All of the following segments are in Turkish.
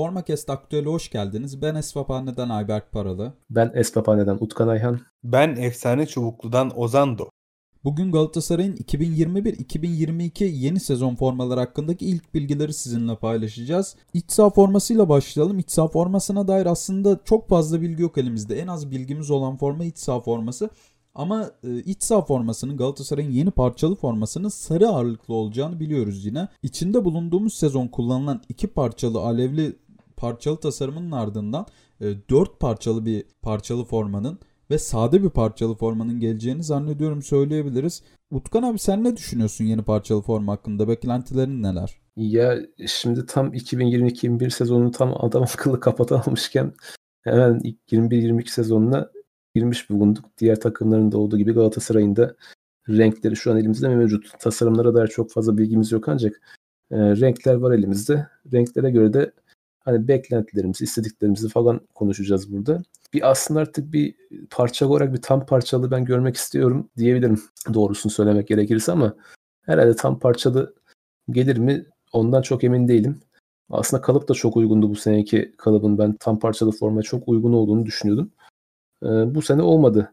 Formakest Aktüel'e hoş geldiniz. Ben Esfaphane'den Ayberk Paralı. Ben Esfaphane'den Utkan Ayhan. Ben Efsane Çubuklu'dan Ozando. Bugün Galatasaray'ın 2021-2022 yeni sezon formaları hakkındaki ilk bilgileri sizinle paylaşacağız. İç saha formasıyla başlayalım. İç saha formasına dair aslında çok fazla bilgi yok elimizde. En az bilgimiz olan forma iç saha forması. Ama e, iç saha formasının Galatasaray'ın yeni parçalı formasının sarı ağırlıklı olacağını biliyoruz yine. İçinde bulunduğumuz sezon kullanılan iki parçalı alevli parçalı tasarımının ardından e, 4 parçalı bir parçalı formanın ve sade bir parçalı formanın geleceğini zannediyorum söyleyebiliriz. Utkan abi sen ne düşünüyorsun yeni parçalı forma hakkında? Beklentilerin neler? Ya şimdi tam 2022-21 sezonunu tam adam akıllı kapatamamışken hemen 21-22 sezonuna girmiş bulunduk. Diğer takımların da olduğu gibi Galatasaray'ın da renkleri şu an elimizde mevcut. Tasarımlara dair çok fazla bilgimiz yok ancak e, renkler var elimizde. Renklere göre de hani beklentilerimizi, istediklerimizi falan konuşacağız burada. Bir aslında artık bir parça olarak bir tam parçalı ben görmek istiyorum diyebilirim. Doğrusunu söylemek gerekirse ama herhalde tam parçalı gelir mi ondan çok emin değilim. Aslında kalıp da çok uygundu bu seneki kalıbın. Ben tam parçalı forma çok uygun olduğunu düşünüyordum. Ee, bu sene olmadı.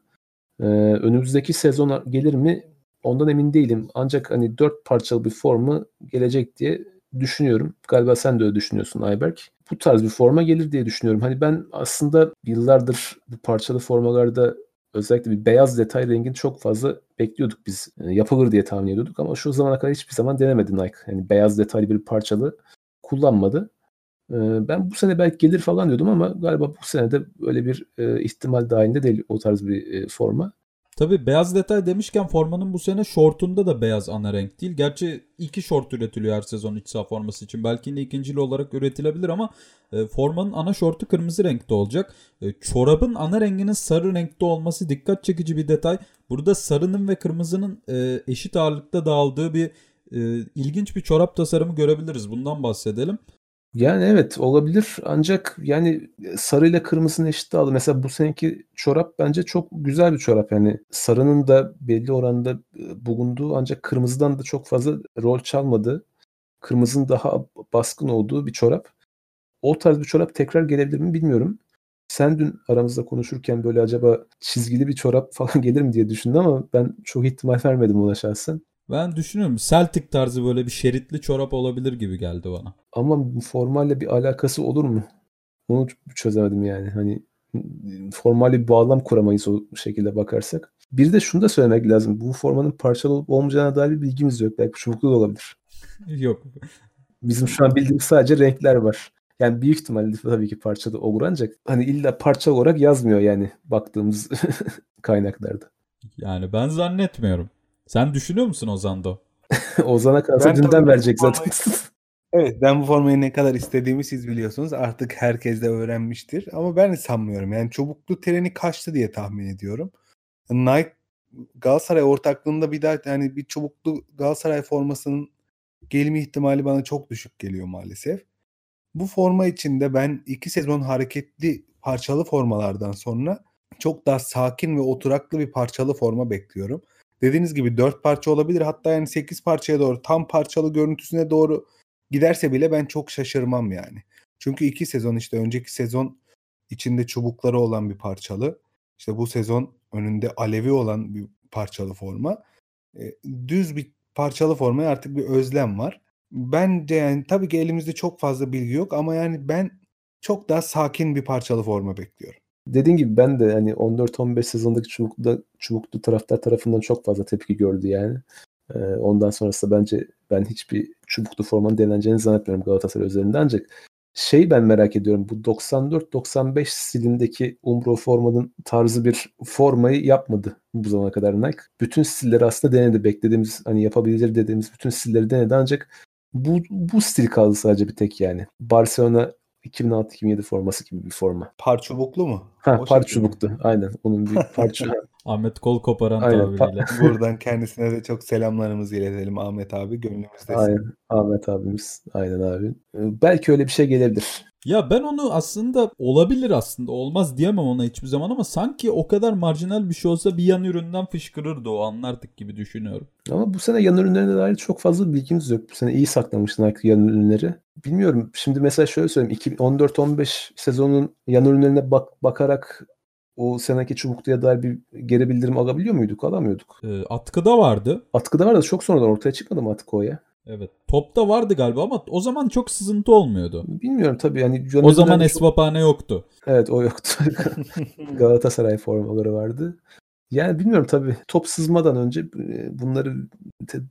Ee, önümüzdeki sezon gelir mi ondan emin değilim. Ancak hani dört parçalı bir formu gelecek diye düşünüyorum. Galiba sen de öyle düşünüyorsun Ayberk. Bu tarz bir forma gelir diye düşünüyorum. Hani ben aslında yıllardır bu parçalı formalarda özellikle bir beyaz detay rengini çok fazla bekliyorduk biz. Yani yapılır diye tahmin ediyorduk ama şu zamana kadar hiçbir zaman denemedi Nike. Yani beyaz detaylı bir parçalı kullanmadı. Ee, ben bu sene belki gelir falan diyordum ama galiba bu sene de öyle bir e, ihtimal dahilinde değil o tarz bir e, forma. Tabii beyaz detay demişken formanın bu sene şortunda da beyaz ana renk değil. Gerçi iki şort üretiliyor her sezon iç saha forması için. Belki yine ikincili olarak üretilebilir ama e, formanın ana şortu kırmızı renkte olacak. E, çorabın ana renginin sarı renkte olması dikkat çekici bir detay. Burada sarının ve kırmızının e, eşit ağırlıkta dağıldığı bir e, ilginç bir çorap tasarımı görebiliriz. Bundan bahsedelim. Yani evet olabilir ancak yani sarıyla kırmızının eşit dağılı. Mesela bu seneki çorap bence çok güzel bir çorap. Yani sarının da belli oranda e, bulunduğu ancak kırmızıdan da çok fazla rol çalmadı. Kırmızının daha baskın olduğu bir çorap. O tarz bir çorap tekrar gelebilir mi bilmiyorum. Sen dün aramızda konuşurken böyle acaba çizgili bir çorap falan gelir mi diye düşündüm ama ben çok ihtimal vermedim ona şahsen. Ben düşünüyorum Celtic tarzı böyle bir şeritli çorap olabilir gibi geldi bana. Ama formalle bir alakası olur mu? Onu çözemedim yani. Hani formalle bir bağlam kuramayız o şekilde bakarsak. Bir de şunu da söylemek lazım. Bu formanın parçalı olup olmayacağına dair bir bilgimiz yok. Belki çubuklu da olabilir. yok. Bizim şu an bildiğimiz sadece renkler var. Yani büyük ihtimalle tabii ki parçalı olur ancak hani illa parça olarak yazmıyor yani baktığımız kaynaklarda. Yani ben zannetmiyorum. Sen düşünüyor musun Ozan'da? Ozan'a kalsa dünden verecek zaten. evet ben bu formayı ne kadar istediğimi siz biliyorsunuz. Artık herkes de öğrenmiştir. Ama ben de sanmıyorum. Yani çubuklu treni kaçtı diye tahmin ediyorum. Nike Galatasaray ortaklığında bir daha yani bir çubuklu Galatasaray formasının gelme ihtimali bana çok düşük geliyor maalesef. Bu forma içinde ben iki sezon hareketli parçalı formalardan sonra çok daha sakin ve oturaklı bir parçalı forma bekliyorum dediğiniz gibi 4 parça olabilir. Hatta yani 8 parçaya doğru tam parçalı görüntüsüne doğru giderse bile ben çok şaşırmam yani. Çünkü iki sezon işte önceki sezon içinde çubukları olan bir parçalı. İşte bu sezon önünde alevi olan bir parçalı forma. E, düz bir parçalı formaya artık bir özlem var. Bence yani tabii ki elimizde çok fazla bilgi yok ama yani ben çok daha sakin bir parçalı forma bekliyorum dediğim gibi ben de hani 14-15 sezondaki çubuklu, çubuklu taraftar tarafından çok fazla tepki gördü yani. Ee, ondan sonrası bence ben hiçbir çubuklu formanın deneneceğini zannetmiyorum Galatasaray üzerinde ancak şey ben merak ediyorum bu 94-95 stilindeki Umbro formanın tarzı bir formayı yapmadı bu zamana kadar Nike. Bütün stilleri aslında denedi. Beklediğimiz hani yapabilir dediğimiz bütün stilleri denedi ancak bu, bu stil kaldı sadece bir tek yani. Barcelona 2006-2007 forması gibi bir forma. Par çubuklu mu? Ha, o par çubuktu. Aynen. Onun bir parça. Ahmet Kol koparan Aynen. tabiriyle. Buradan kendisine de çok selamlarımızı iletelim Ahmet abi. Gönlümüzdesin. Aynen. Ahmet abimiz. Aynen abi. Ee, belki öyle bir şey gelebilir. Ya ben onu aslında olabilir aslında olmaz diyemem ona hiçbir zaman ama sanki o kadar marjinal bir şey olsa bir yan üründen fışkırırdı o anlardık gibi düşünüyorum. Ama bu sene yan ürünlerine dair çok fazla bilgimiz yok. Bu sene iyi saklamış Nike yan ürünleri. bilmiyorum. Şimdi mesela şöyle söyleyeyim. 14-15 sezonun yan ürünlerine bak, bakarak o seneki çubukluya dair bir geri bildirim alabiliyor muyduk? Alamıyorduk. E, atkıda vardı. Atkıda vardı. Çok sonradan ortaya çıkmadı mı atkı o ya? Evet. Topta vardı galiba ama o zaman çok sızıntı olmuyordu. Bilmiyorum tabii. Yani o zaman esvaphane çok... yoktu. Evet o yoktu. Galatasaray formaları vardı. Yani bilmiyorum tabii. Top sızmadan önce e, bunları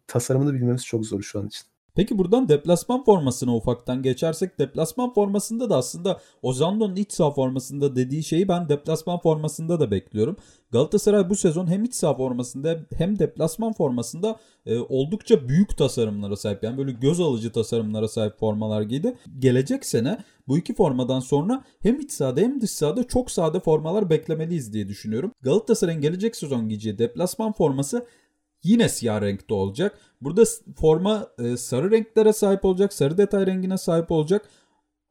tasarımını bilmemiz çok zor şu an için. Peki buradan deplasman formasına ufaktan geçersek deplasman formasında da aslında Ozando'nun iç saha formasında dediği şeyi ben deplasman formasında da bekliyorum. Galatasaray bu sezon hem iç saha formasında hem deplasman formasında e, oldukça büyük tasarımlara sahip. Yani böyle göz alıcı tasarımlara sahip formalar giydi. Gelecek sene bu iki formadan sonra hem iç sahada hem dış sahada çok sade formalar beklemeliyiz diye düşünüyorum. Galatasaray'ın gelecek sezon giyeceği deplasman forması yine siyah renkte olacak. Burada forma e, sarı renklere sahip olacak. Sarı detay rengine sahip olacak.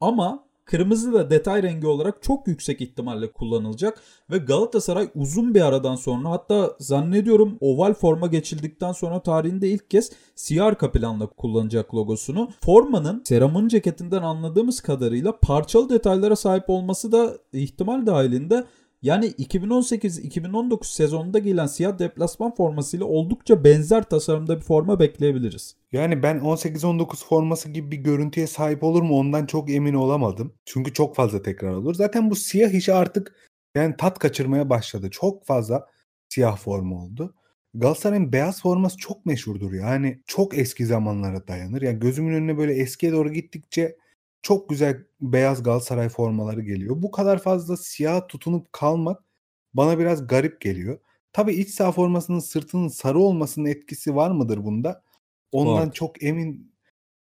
Ama kırmızı da detay rengi olarak çok yüksek ihtimalle kullanılacak ve Galatasaray uzun bir aradan sonra hatta zannediyorum oval forma geçildikten sonra tarihinde ilk kez siyah arka planla kullanacak logosunu. Formanın Seram'ın ceketinden anladığımız kadarıyla parçalı detaylara sahip olması da ihtimal dahilinde yani 2018-2019 sezonunda gelen siyah deplasman formasıyla oldukça benzer tasarımda bir forma bekleyebiliriz. Yani ben 18-19 forması gibi bir görüntüye sahip olur mu ondan çok emin olamadım. Çünkü çok fazla tekrar olur. Zaten bu siyah işi artık yani tat kaçırmaya başladı. Çok fazla siyah forma oldu. Galatasaray'ın beyaz forması çok meşhurdur. Yani çok eski zamanlara dayanır. Yani gözümün önüne böyle eskiye doğru gittikçe çok güzel beyaz Galatasaray formaları geliyor. Bu kadar fazla siyah tutunup kalmak bana biraz garip geliyor. Tabii iç saha formasının sırtının sarı olmasının etkisi var mıdır bunda? Ondan var. çok emin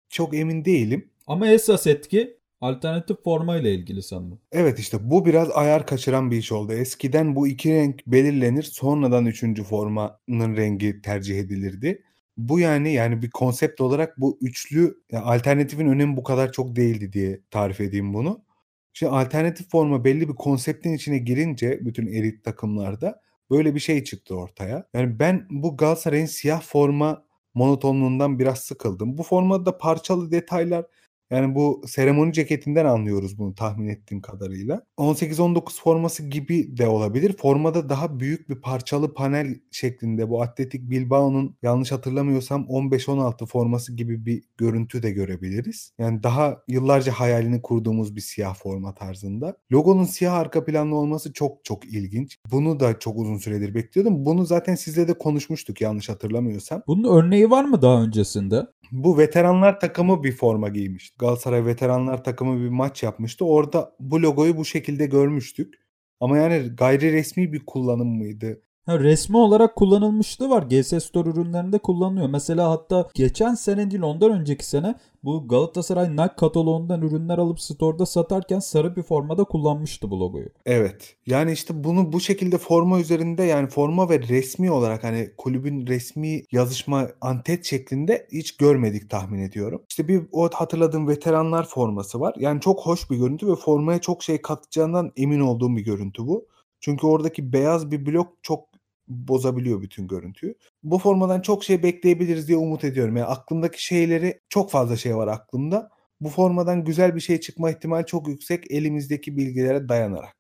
çok emin değilim. Ama esas etki alternatif forma ile ilgili sandım. Evet işte bu biraz ayar kaçıran bir iş oldu. Eskiden bu iki renk belirlenir sonradan üçüncü formanın rengi tercih edilirdi. Bu yani yani bir konsept olarak bu üçlü yani alternatifin önemi bu kadar çok değildi diye tarif edeyim bunu. Şimdi alternatif forma belli bir konseptin içine girince bütün elit takımlarda böyle bir şey çıktı ortaya. Yani ben bu Galatasaray'ın siyah forma monotonluğundan biraz sıkıldım. Bu formada parçalı detaylar yani bu seremoni ceketinden anlıyoruz bunu tahmin ettiğim kadarıyla. 18-19 forması gibi de olabilir. Formada daha büyük bir parçalı panel şeklinde bu Atletik Bilbao'nun yanlış hatırlamıyorsam 15-16 forması gibi bir görüntü de görebiliriz. Yani daha yıllarca hayalini kurduğumuz bir siyah forma tarzında. Logonun siyah arka planlı olması çok çok ilginç. Bunu da çok uzun süredir bekliyordum. Bunu zaten sizle de konuşmuştuk yanlış hatırlamıyorsam. Bunun örneği var mı daha öncesinde? Bu veteranlar takımı bir forma giymişti. Galatasaray veteranlar takımı bir maç yapmıştı. Orada bu logoyu bu şekilde görmüştük. Ama yani gayri resmi bir kullanım mıydı? Ha, resmi olarak kullanılmışlığı var. GS Store ürünlerinde kullanılıyor. Mesela hatta geçen sene değil ondan önceki sene bu Galatasaray Nike kataloğundan ürünler alıp store'da satarken sarı bir formada kullanmıştı bu logoyu. Evet. Yani işte bunu bu şekilde forma üzerinde yani forma ve resmi olarak hani kulübün resmi yazışma antet şeklinde hiç görmedik tahmin ediyorum. İşte bir o hatırladığım veteranlar forması var. Yani çok hoş bir görüntü ve formaya çok şey katacağından emin olduğum bir görüntü bu. Çünkü oradaki beyaz bir blok çok bozabiliyor bütün görüntüyü. Bu formadan çok şey bekleyebiliriz diye umut ediyorum. Yani aklımdaki şeyleri çok fazla şey var aklımda. Bu formadan güzel bir şey çıkma ihtimali çok yüksek elimizdeki bilgilere dayanarak.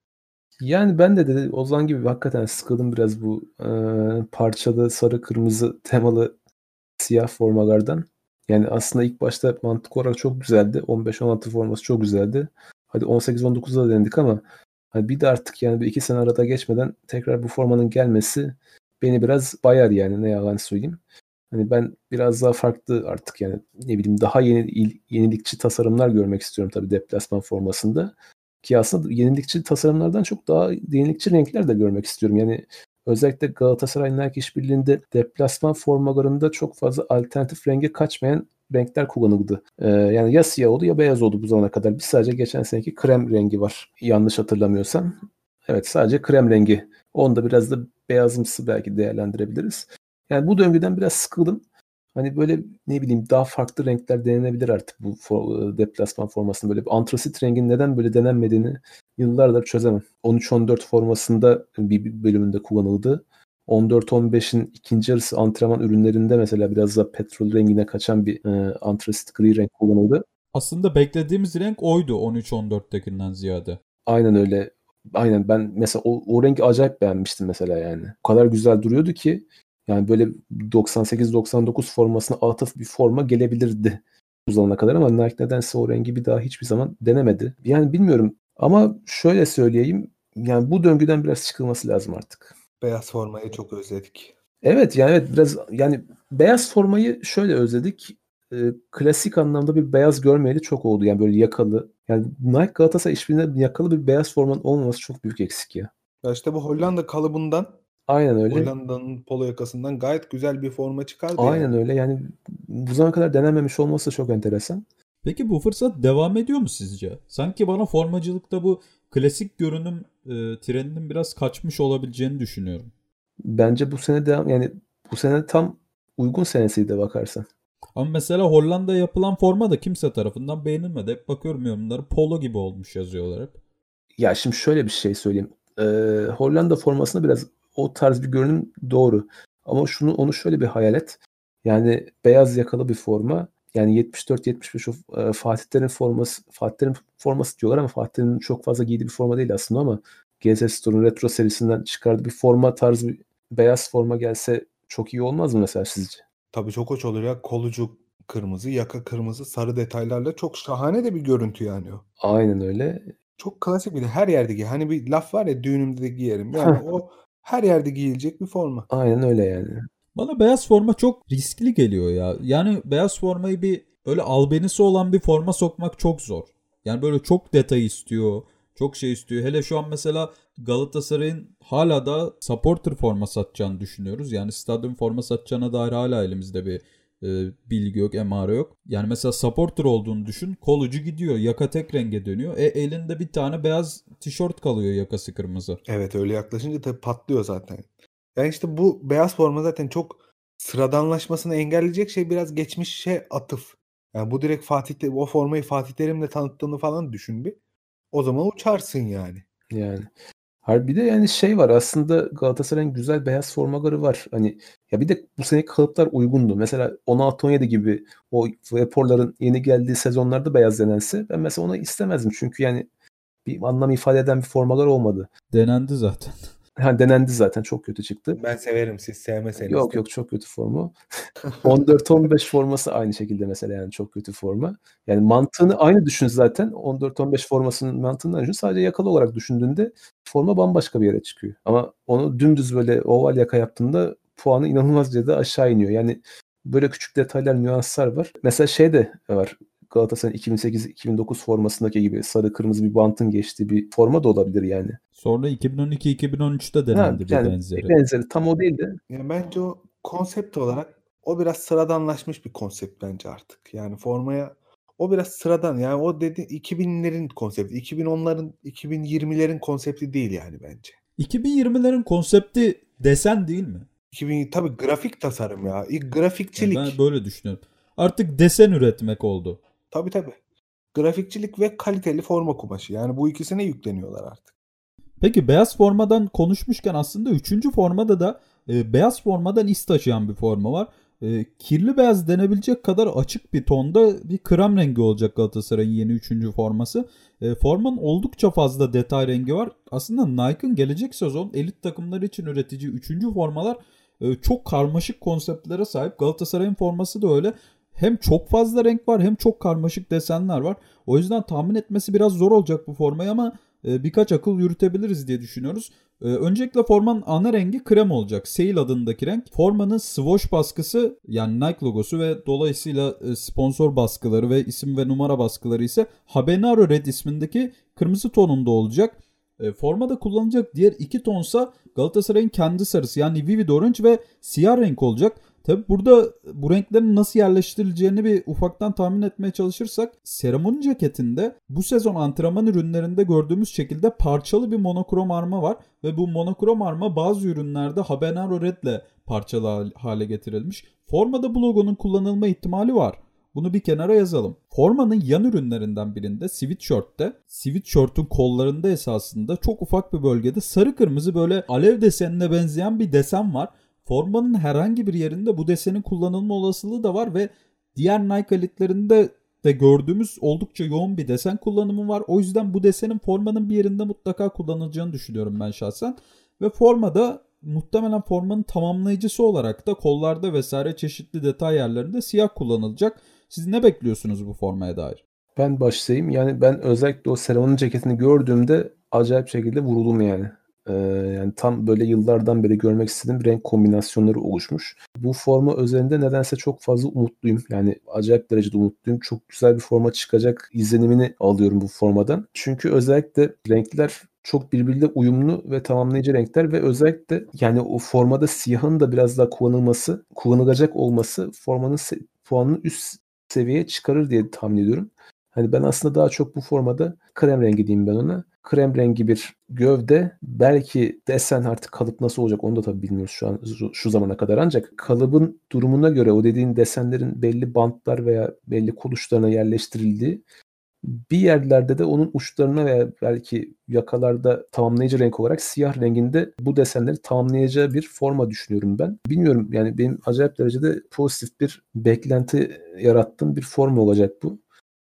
Yani ben de dedi Ozan gibi hakikaten sıkıldım biraz bu e, parçalı sarı kırmızı temalı siyah formalardan. Yani aslında ilk başta mantık olarak çok güzeldi. 15-16 forması çok güzeldi. Hadi 18-19'da da denedik ama Hani bir de artık yani bir iki sene arada geçmeden tekrar bu formanın gelmesi beni biraz bayar yani ne yalan söyleyeyim. Hani ben biraz daha farklı artık yani ne bileyim daha yeni yenilikçi tasarımlar görmek istiyorum tabii deplasman formasında. Ki aslında yenilikçi tasarımlardan çok daha yenilikçi renkler de görmek istiyorum. Yani özellikle Galatasaray Nike işbirliğinde deplasman formalarında çok fazla alternatif renge kaçmayan renkler kullanıldı. Ee, yani ya siyah oldu ya beyaz oldu bu zamana kadar. Biz sadece geçen seneki krem rengi var. Yanlış hatırlamıyorsam. Evet sadece krem rengi. Onu da biraz da beyazımsı belki değerlendirebiliriz. Yani bu döngüden biraz sıkıldım. Hani böyle ne bileyim daha farklı renkler denenebilir artık bu for, deplasman formasında. Böyle bir antrasit rengin neden böyle denenmediğini yıllardır çözemem. 13-14 formasında bir bölümünde kullanıldı. 14-15'in ikinci yarısı antrenman ürünlerinde mesela biraz da petrol rengine kaçan bir e, antrasit gri renk kullanıldı. Aslında beklediğimiz renk oydu 13-14'tekinden ziyade. Aynen öyle. Aynen ben mesela o, o rengi acayip beğenmiştim mesela yani. O kadar güzel duruyordu ki yani böyle 98-99 formasına atıf bir forma gelebilirdi bu zamana kadar ama Nike nedense o rengi bir daha hiçbir zaman denemedi. Yani bilmiyorum ama şöyle söyleyeyim yani bu döngüden biraz çıkılması lazım artık. Beyaz formayı çok özledik. Evet yani evet biraz yani beyaz formayı şöyle özledik. E, klasik anlamda bir beyaz görmeyeli çok oldu. Yani böyle yakalı. Yani Nike Galatasaray işbirliğinde yakalı bir beyaz formanın olmaması çok büyük eksik ya. Ya işte bu Hollanda kalıbından Aynen öyle. Hollanda'nın polo yakasından gayet güzel bir forma çıkardı. Aynen yani. öyle. Yani bu zamana kadar denenmemiş olması çok enteresan. Peki bu fırsat devam ediyor mu sizce? Sanki bana formacılıkta bu klasik görünüm e, trendinin biraz kaçmış olabileceğini düşünüyorum. Bence bu sene devam yani bu sene tam uygun senesiydi bakarsan. Ama mesela Hollanda yapılan forma da kimse tarafından beğenilmedi. Hep bakıyorum yorumları polo gibi olmuş yazıyorlar hep. Ya şimdi şöyle bir şey söyleyeyim. Ee, Hollanda formasında biraz o tarz bir görünüm doğru. Ama şunu onu şöyle bir hayal et. Yani beyaz yakalı bir forma. Yani 74-75 o e, Fatihlerin forması Fatihlerin forması diyorlar ama Fatihlerin çok fazla giydiği bir forma değil aslında ama GS Store'un retro serisinden çıkardığı bir forma tarzı bir beyaz forma gelse çok iyi olmaz mı mesela sizce? Tabii çok hoş olur ya. Kolucu kırmızı, yaka kırmızı, sarı detaylarla çok şahane de bir görüntü yani o. Aynen öyle. Çok klasik bir de her yerde giy. Hani bir laf var ya düğünümde de giyerim. Yani o her yerde giyilecek bir forma. Aynen öyle yani. Bana beyaz forma çok riskli geliyor ya. Yani beyaz formayı bir böyle albenisi olan bir forma sokmak çok zor. Yani böyle çok detay istiyor. Çok şey istiyor. Hele şu an mesela Galatasaray'ın hala da supporter forma satacağını düşünüyoruz. Yani stadyum forma satacağına dair hala elimizde bir e, bilgi yok, emare yok. Yani mesela supporter olduğunu düşün. Kolucu gidiyor. Yaka tek renge dönüyor. E elinde bir tane beyaz tişört kalıyor yakası kırmızı. Evet öyle yaklaşınca tabii patlıyor zaten. Yani işte bu beyaz forma zaten çok sıradanlaşmasını engelleyecek şey biraz geçmişe atıf. Yani bu direkt Fatih o formayı Fatih Terim'le tanıttığını falan düşün bir. O zaman uçarsın yani. Yani. Harbi de yani şey var aslında Galatasaray'ın güzel beyaz formaları var. Hani ya bir de bu sene kalıplar uygundu. Mesela 16-17 gibi o raporların yeni geldiği sezonlarda beyaz denense ben mesela onu istemezdim. Çünkü yani bir anlam ifade eden bir formalar olmadı. Denendi zaten. Ha, denendi zaten çok kötü çıktı. Ben severim siz sevmeseniz. Yok yok çok kötü formu. 14-15 forması aynı şekilde mesela yani çok kötü forma. Yani mantığını aynı düşün zaten. 14-15 formasının mantığını düşün. Sadece yakalı olarak düşündüğünde forma bambaşka bir yere çıkıyor. Ama onu dümdüz böyle oval yaka yaptığında puanı inanılmaz derecede aşağı iniyor. Yani böyle küçük detaylar, nüanslar var. Mesela şey de var. Galatasaray'ın 2008-2009 formasındaki gibi sarı kırmızı bir bantın geçtiği bir forma da olabilir yani. Sonra 2012-2013'te denendi bir yani benzeri. Benzeri tam o değil de. Yani bence o konsept olarak o biraz sıradanlaşmış bir konsept bence artık. Yani formaya o biraz sıradan yani o dedi 2000'lerin konsepti. 2010'ların 2020'lerin konsepti değil yani bence. 2020'lerin konsepti desen değil mi? 2000 tabii grafik tasarım ya. İlk grafikçilik. Yani ben böyle düşünüyorum. Artık desen üretmek oldu. Tabii tabii. Grafikçilik ve kaliteli forma kumaşı. Yani bu ikisine yükleniyorlar artık. Peki beyaz formadan konuşmuşken aslında üçüncü formada da e, beyaz formadan iz taşıyan bir forma var. E, kirli beyaz denebilecek kadar açık bir tonda bir krem rengi olacak Galatasaray'ın yeni üçüncü forması. E, formanın oldukça fazla detay rengi var. Aslında Nike'ın gelecek sezon elit takımları için üretici üçüncü formalar e, çok karmaşık konseptlere sahip. Galatasaray'ın forması da öyle hem çok fazla renk var hem çok karmaşık desenler var. O yüzden tahmin etmesi biraz zor olacak bu formayı ama e, birkaç akıl yürütebiliriz diye düşünüyoruz. E, öncelikle formanın ana rengi krem olacak. Sail adındaki renk. Formanın swoosh baskısı yani Nike logosu ve dolayısıyla e, sponsor baskıları ve isim ve numara baskıları ise Habanero Red ismindeki kırmızı tonunda olacak. Formada kullanılacak diğer iki tonsa Galatasaray'ın kendi sarısı yani Vivid Orange ve siyah renk olacak. Tabi burada bu renklerin nasıl yerleştirileceğini bir ufaktan tahmin etmeye çalışırsak seremoni ceketinde bu sezon antrenman ürünlerinde gördüğümüz şekilde parçalı bir monokrom arma var ve bu monokrom arma bazı ürünlerde habanero red ile parçalı hale getirilmiş. Formada bu logonun kullanılma ihtimali var. Bunu bir kenara yazalım. Formanın yan ürünlerinden birinde sweatshirt'te, sweatshirt'ün kollarında esasında çok ufak bir bölgede sarı kırmızı böyle alev desenine benzeyen bir desen var Formanın herhangi bir yerinde bu desenin kullanılma olasılığı da var ve diğer Nike elitlerinde de gördüğümüz oldukça yoğun bir desen kullanımı var. O yüzden bu desenin formanın bir yerinde mutlaka kullanılacağını düşünüyorum ben şahsen. Ve formada muhtemelen formanın tamamlayıcısı olarak da kollarda vesaire çeşitli detay yerlerinde siyah kullanılacak. Siz ne bekliyorsunuz bu formaya dair? Ben başlayayım. Yani ben özellikle o Seramon'un ceketini gördüğümde acayip şekilde vuruldum yani. Ee, yani tam böyle yıllardan beri görmek istediğim renk kombinasyonları oluşmuş. Bu forma üzerinde nedense çok fazla umutluyum. Yani acayip derecede umutluyum. Çok güzel bir forma çıkacak izlenimini alıyorum bu formadan. Çünkü özellikle renkler çok birbiriyle uyumlu ve tamamlayıcı renkler ve özellikle yani o formada siyahın da biraz daha kullanılması, kullanılacak olması formanın se- puanını üst seviyeye çıkarır diye tahmin ediyorum. Hani ben aslında daha çok bu formada krem rengi diyeyim ben ona. Krem rengi bir gövde. Belki desen artık kalıp nasıl olacak onu da tabii bilmiyoruz şu an şu zamana kadar. Ancak kalıbın durumuna göre o dediğin desenlerin belli bantlar veya belli kuluşlarına yerleştirildiği bir yerlerde de onun uçlarına veya belki yakalarda tamamlayıcı renk olarak siyah renginde bu desenleri tamamlayacağı bir forma düşünüyorum ben. Bilmiyorum yani benim acayip derecede pozitif bir beklenti yarattığım bir forma olacak bu.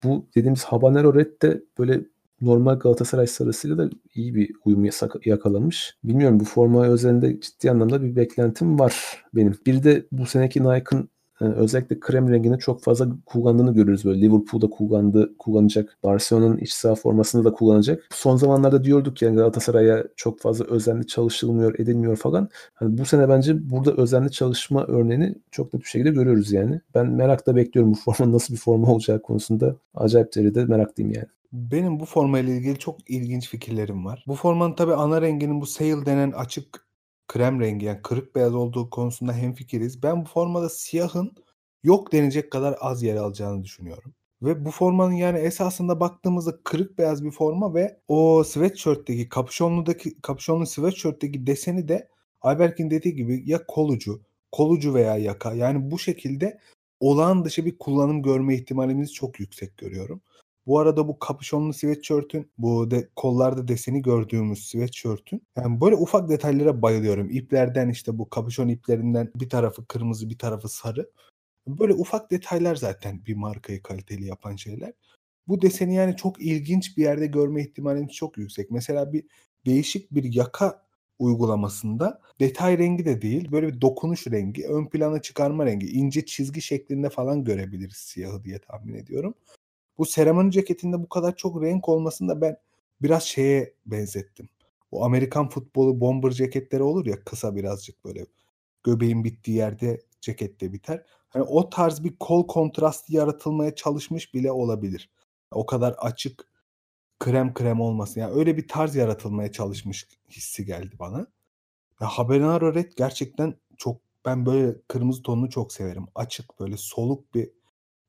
Bu dediğimiz Habanero Red de böyle normal Galatasaray sarısıyla da iyi bir uyum yakalamış. Bilmiyorum bu forma özelinde ciddi anlamda bir beklentim var benim. Bir de bu seneki Nike'ın e, özellikle krem rengini çok fazla kullandığını görürüz. Böyle Liverpool'da kullandı, kullanacak. Barcelona'nın iç saha formasını da kullanacak. Son zamanlarda diyorduk ya Galatasaray'a çok fazla özenli çalışılmıyor, edilmiyor falan. Hani bu sene bence burada özenli çalışma örneğini çok net bir şekilde görüyoruz yani. Ben merakla bekliyorum bu forma nasıl bir forma olacağı konusunda. Acayip derecede meraklıyım yani. Benim bu forma ile ilgili çok ilginç fikirlerim var. Bu formanın tabii ana renginin bu sale denen açık krem rengi yani kırık beyaz olduğu konusunda hemfikiriz. Ben bu formada siyahın yok denecek kadar az yer alacağını düşünüyorum. Ve bu formanın yani esasında baktığımızda kırık beyaz bir forma ve o sweatshirt'teki kapüşonludaki kapüşonlu sweatshirt'teki deseni de Ayberk'in dediği gibi ya kolucu, kolucu veya yaka. Yani bu şekilde olağan dışı bir kullanım görme ihtimalimizi çok yüksek görüyorum. Bu arada bu kapüşonlu sweatshirt'ün bu de, kollarda deseni gördüğümüz sweatshirt'ün yani böyle ufak detaylara bayılıyorum. İplerden işte bu kapüşon iplerinden bir tarafı kırmızı bir tarafı sarı. Böyle ufak detaylar zaten bir markayı kaliteli yapan şeyler. Bu deseni yani çok ilginç bir yerde görme ihtimalimiz çok yüksek. Mesela bir değişik bir yaka uygulamasında detay rengi de değil böyle bir dokunuş rengi, ön plana çıkarma rengi, ince çizgi şeklinde falan görebiliriz siyahı diye tahmin ediyorum. Bu Seraman'ın ceketinde bu kadar çok renk olmasını da ben biraz şeye benzettim. O Amerikan futbolu bomber ceketleri olur ya kısa birazcık böyle göbeğin bittiği yerde cekette biter. Hani o tarz bir kol kontrastı yaratılmaya çalışmış bile olabilir. O kadar açık krem krem olmasın. Yani öyle bir tarz yaratılmaya çalışmış hissi geldi bana. Ya Habanero Red gerçekten çok ben böyle kırmızı tonunu çok severim. Açık böyle soluk bir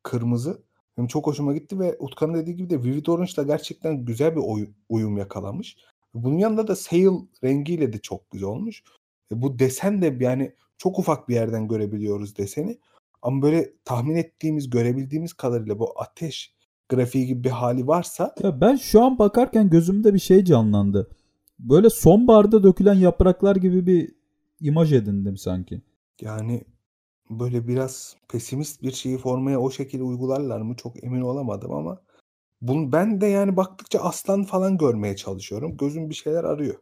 kırmızı. Benim çok hoşuma gitti ve Utkan'ın dediği gibi de Vivid Orange da gerçekten güzel bir oy, uyum yakalamış. Bunun yanında da Sail rengiyle de çok güzel olmuş. E bu desen de yani çok ufak bir yerden görebiliyoruz deseni. Ama böyle tahmin ettiğimiz, görebildiğimiz kadarıyla bu ateş grafiği gibi bir hali varsa... Ya ben şu an bakarken gözümde bir şey canlandı. Böyle sonbaharda dökülen yapraklar gibi bir imaj edindim sanki. Yani böyle biraz pesimist bir şeyi formaya o şekilde uygularlar mı çok emin olamadım ama bunu ben de yani baktıkça aslan falan görmeye çalışıyorum. Gözüm bir şeyler arıyor.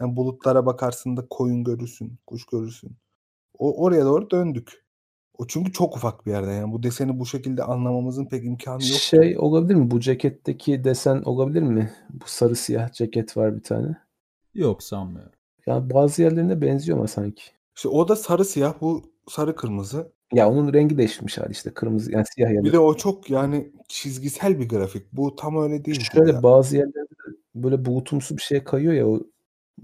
Yani bulutlara bakarsın da koyun görürsün, kuş görürsün. O oraya doğru döndük. O çünkü çok ufak bir yerde yani bu deseni bu şekilde anlamamızın pek imkanı yok. Şey olabilir mi? Bu ceketteki desen olabilir mi? Bu sarı siyah ceket var bir tane. Yok sanmıyorum. Ya bazı yerlerine benziyor ama sanki. İşte o da sarı siyah bu sarı kırmızı. Ya onun rengi değişmiş hali işte kırmızı yani siyah yani. Bir de o çok yani çizgisel bir grafik. Bu tam öyle değil. Şöyle ya. bazı yerlerde böyle bulutumsu bir şeye kayıyor ya o,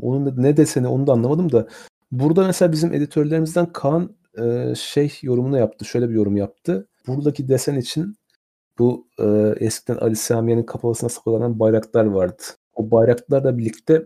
onun da ne deseni onu da anlamadım da burada mesela bizim editörlerimizden Kaan e, şey yorumunu yaptı. Şöyle bir yorum yaptı. Buradaki desen için bu e, eskiden Ali Samiye'nin kafasına saklanan bayraklar vardı. O bayraklarla birlikte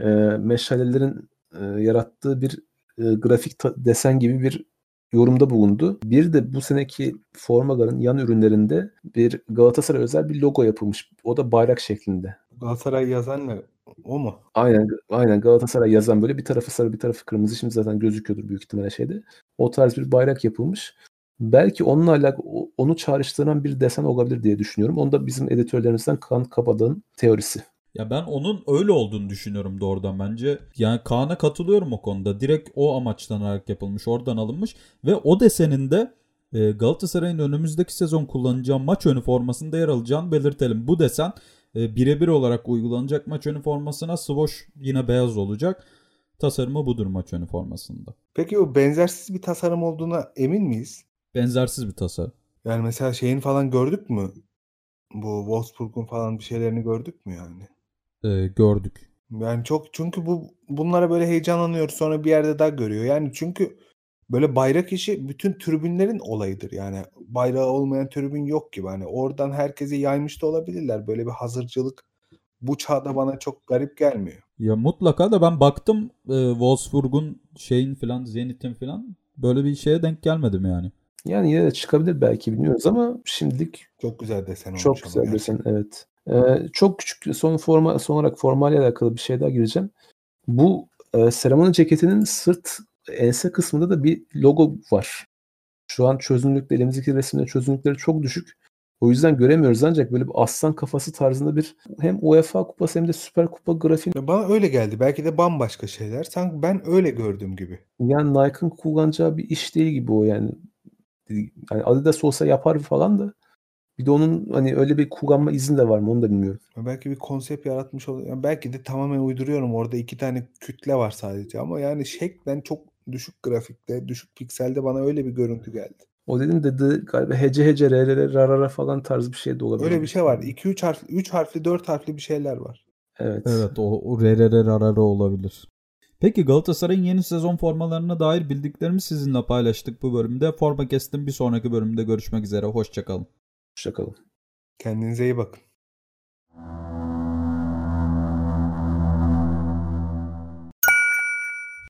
e, meşalelerin e, yarattığı bir e, grafik desen gibi bir yorumda bulundu. Bir de bu seneki Formagar'ın yan ürünlerinde bir Galatasaray özel bir logo yapılmış. O da bayrak şeklinde. Galatasaray yazan ne? O mu? Aynen, aynen Galatasaray yazan böyle bir tarafı sarı bir tarafı kırmızı. Şimdi zaten gözüküyordur büyük ihtimalle şeyde. O tarz bir bayrak yapılmış. Belki onunla alakalı onu çağrıştıran bir desen olabilir diye düşünüyorum. Onu da bizim editörlerimizden Kaan Kabadağ'ın teorisi. Ya ben onun öyle olduğunu düşünüyorum doğrudan bence. Yani Kaan'a katılıyorum o konuda. Direkt o amaçlanarak yapılmış, oradan alınmış ve o desenin de e, Galatasaray'ın önümüzdeki sezon kullanacağı maç önü formasında yer alacağını belirtelim. Bu desen e, birebir olarak uygulanacak maç önü formasına Svoş yine beyaz olacak. Tasarımı budur maç önü formasında. Peki o benzersiz bir tasarım olduğuna emin miyiz? Benzersiz bir tasarım. Yani mesela şeyin falan gördük mü? Bu Wolfsburg'un falan bir şeylerini gördük mü yani? Ee, gördük. Yani çok çünkü bu bunlara böyle heyecanlanıyoruz sonra bir yerde daha görüyor. Yani çünkü böyle bayrak işi bütün tribünlerin olayıdır. Yani bayrağı olmayan tribün yok gibi. Hani oradan herkese yaymış da olabilirler. Böyle bir hazırcılık bu çağda bana çok garip gelmiyor. Ya mutlaka da ben baktım e, Wolfsburg'un şeyin filan Zenit'in filan böyle bir şeye denk gelmedim yani. Yani yine de çıkabilir belki bilmiyoruz ama şimdilik çok güzel desen olmuş. Çok güzel desen evet. Ee, çok küçük son forma son olarak formayla alakalı bir şey daha gireceğim. Bu e, Seramon'un ceketinin sırt ense kısmında da bir logo var. Şu an çözünürlükte elimizdeki resimlerin çözünürlükleri çok düşük. O yüzden göremiyoruz ancak böyle bir aslan kafası tarzında bir hem UEFA kupası hem de Süper Kupa grafiği. Bana öyle geldi. Belki de bambaşka şeyler. Sanki ben öyle gördüm gibi. Yani Nike'ın kullanacağı bir iş değil gibi o yani. Yani Adidas olsa yapar falan da bir de onun hani öyle bir kullanma izni de var mı onu da bilmiyorum. Belki bir konsept yaratmış oluyor. Yani belki de tamamen uyduruyorum. Orada iki tane kütle var sadece ama yani şeklen çok düşük grafikte, düşük pikselde bana öyle bir görüntü geldi. O dedim dedi galiba hece hece rrr rarara falan tarz bir şey de olabilir. Öyle bir şey var. 2 3 harfli 3 harfli 4 harfli bir şeyler var. Evet. Evet o, o rrr rarara olabilir. Peki Galatasaray'ın yeni sezon formalarına dair bildiklerimi sizinle paylaştık bu bölümde. Forma kestim bir sonraki bölümde görüşmek üzere. Hoşçakalın. Hoşçakalın. Kendinize iyi bakın.